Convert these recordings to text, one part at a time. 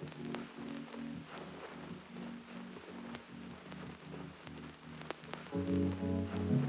Thank you.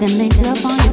Then make love on you.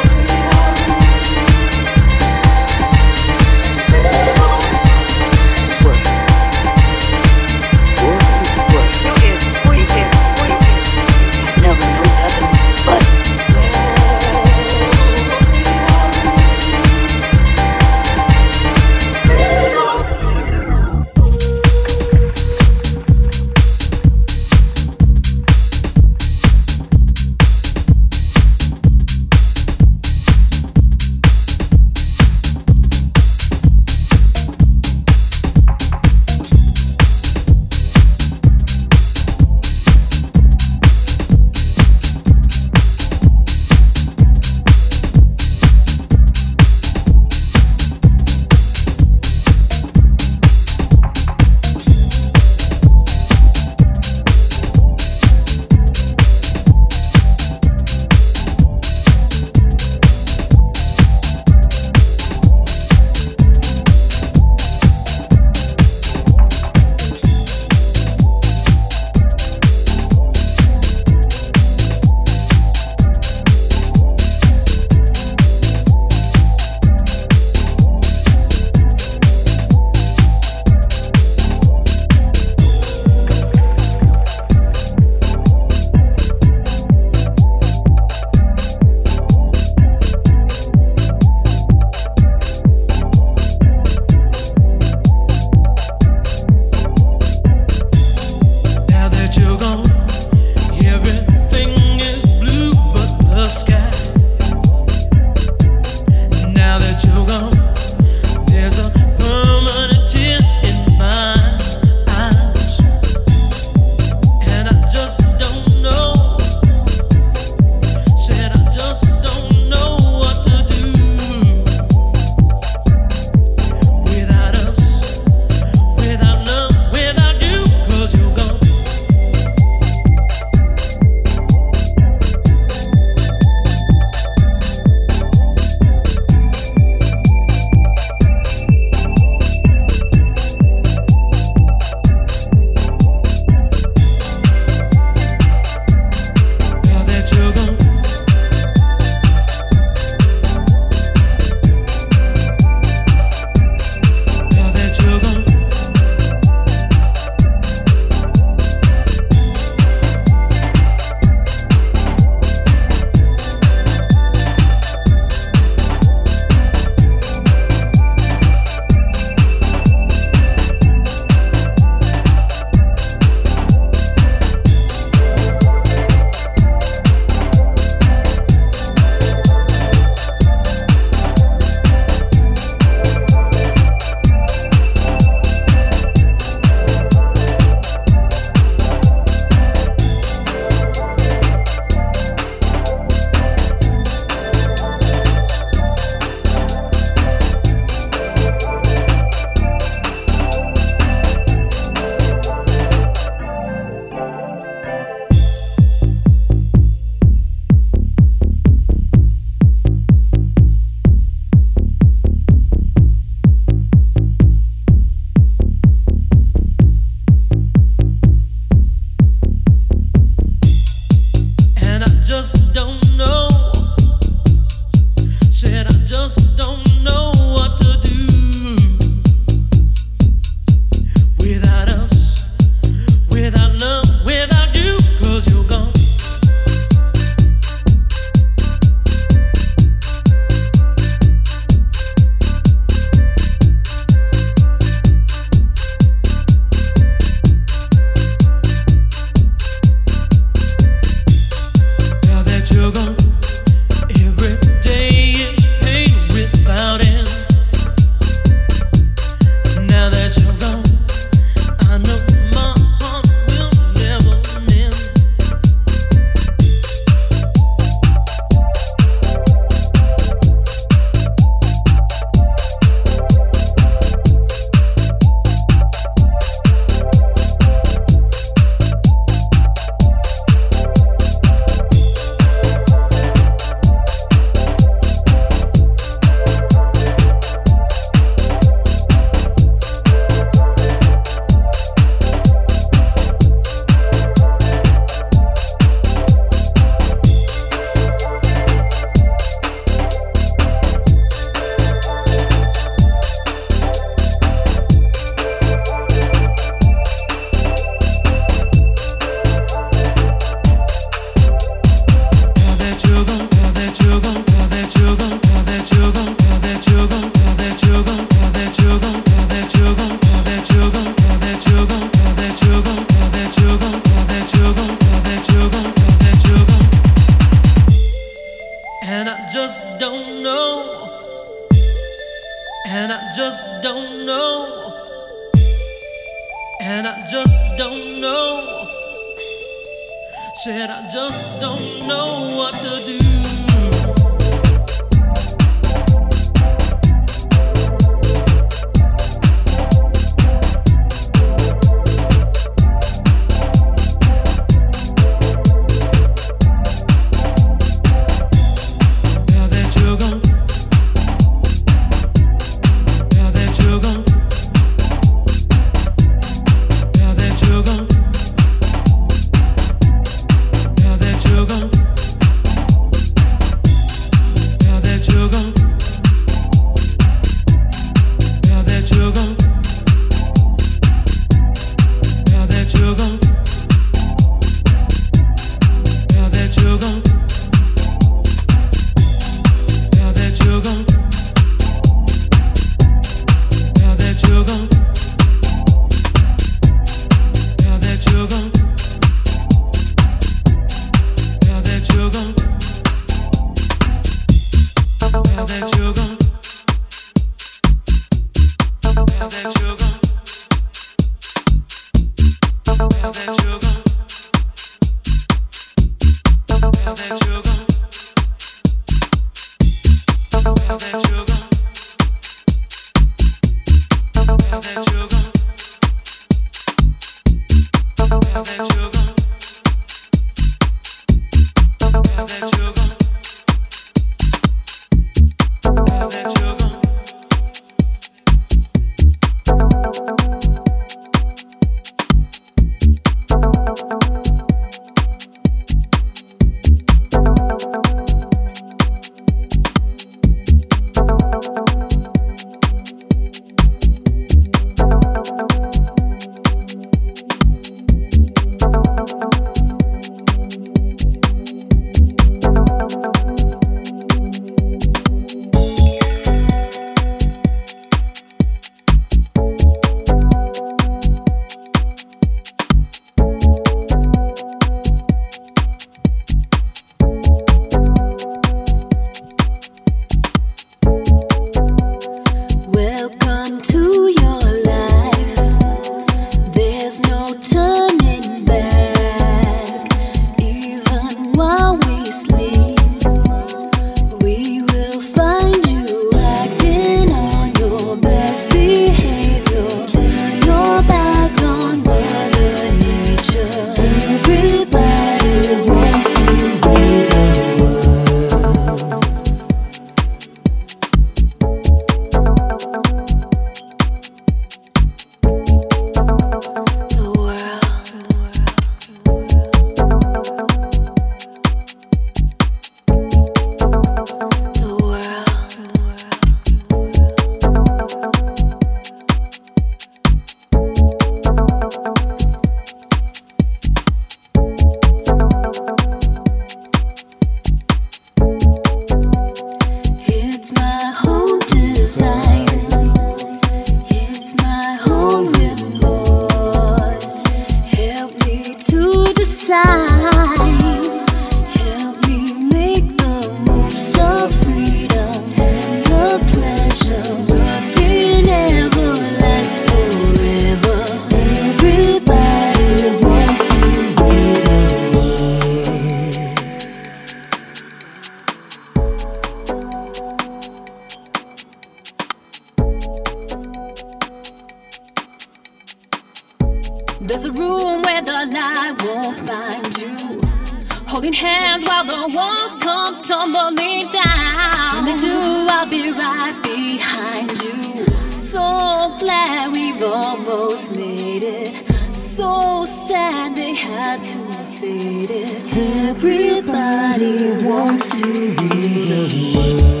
There's a room where the light won't find you. Holding hands while the walls come tumbling down. When they do, I'll be right behind you. So glad we've almost made it. So sad they had to fade it. Everybody wants to leave the world.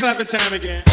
clap time again.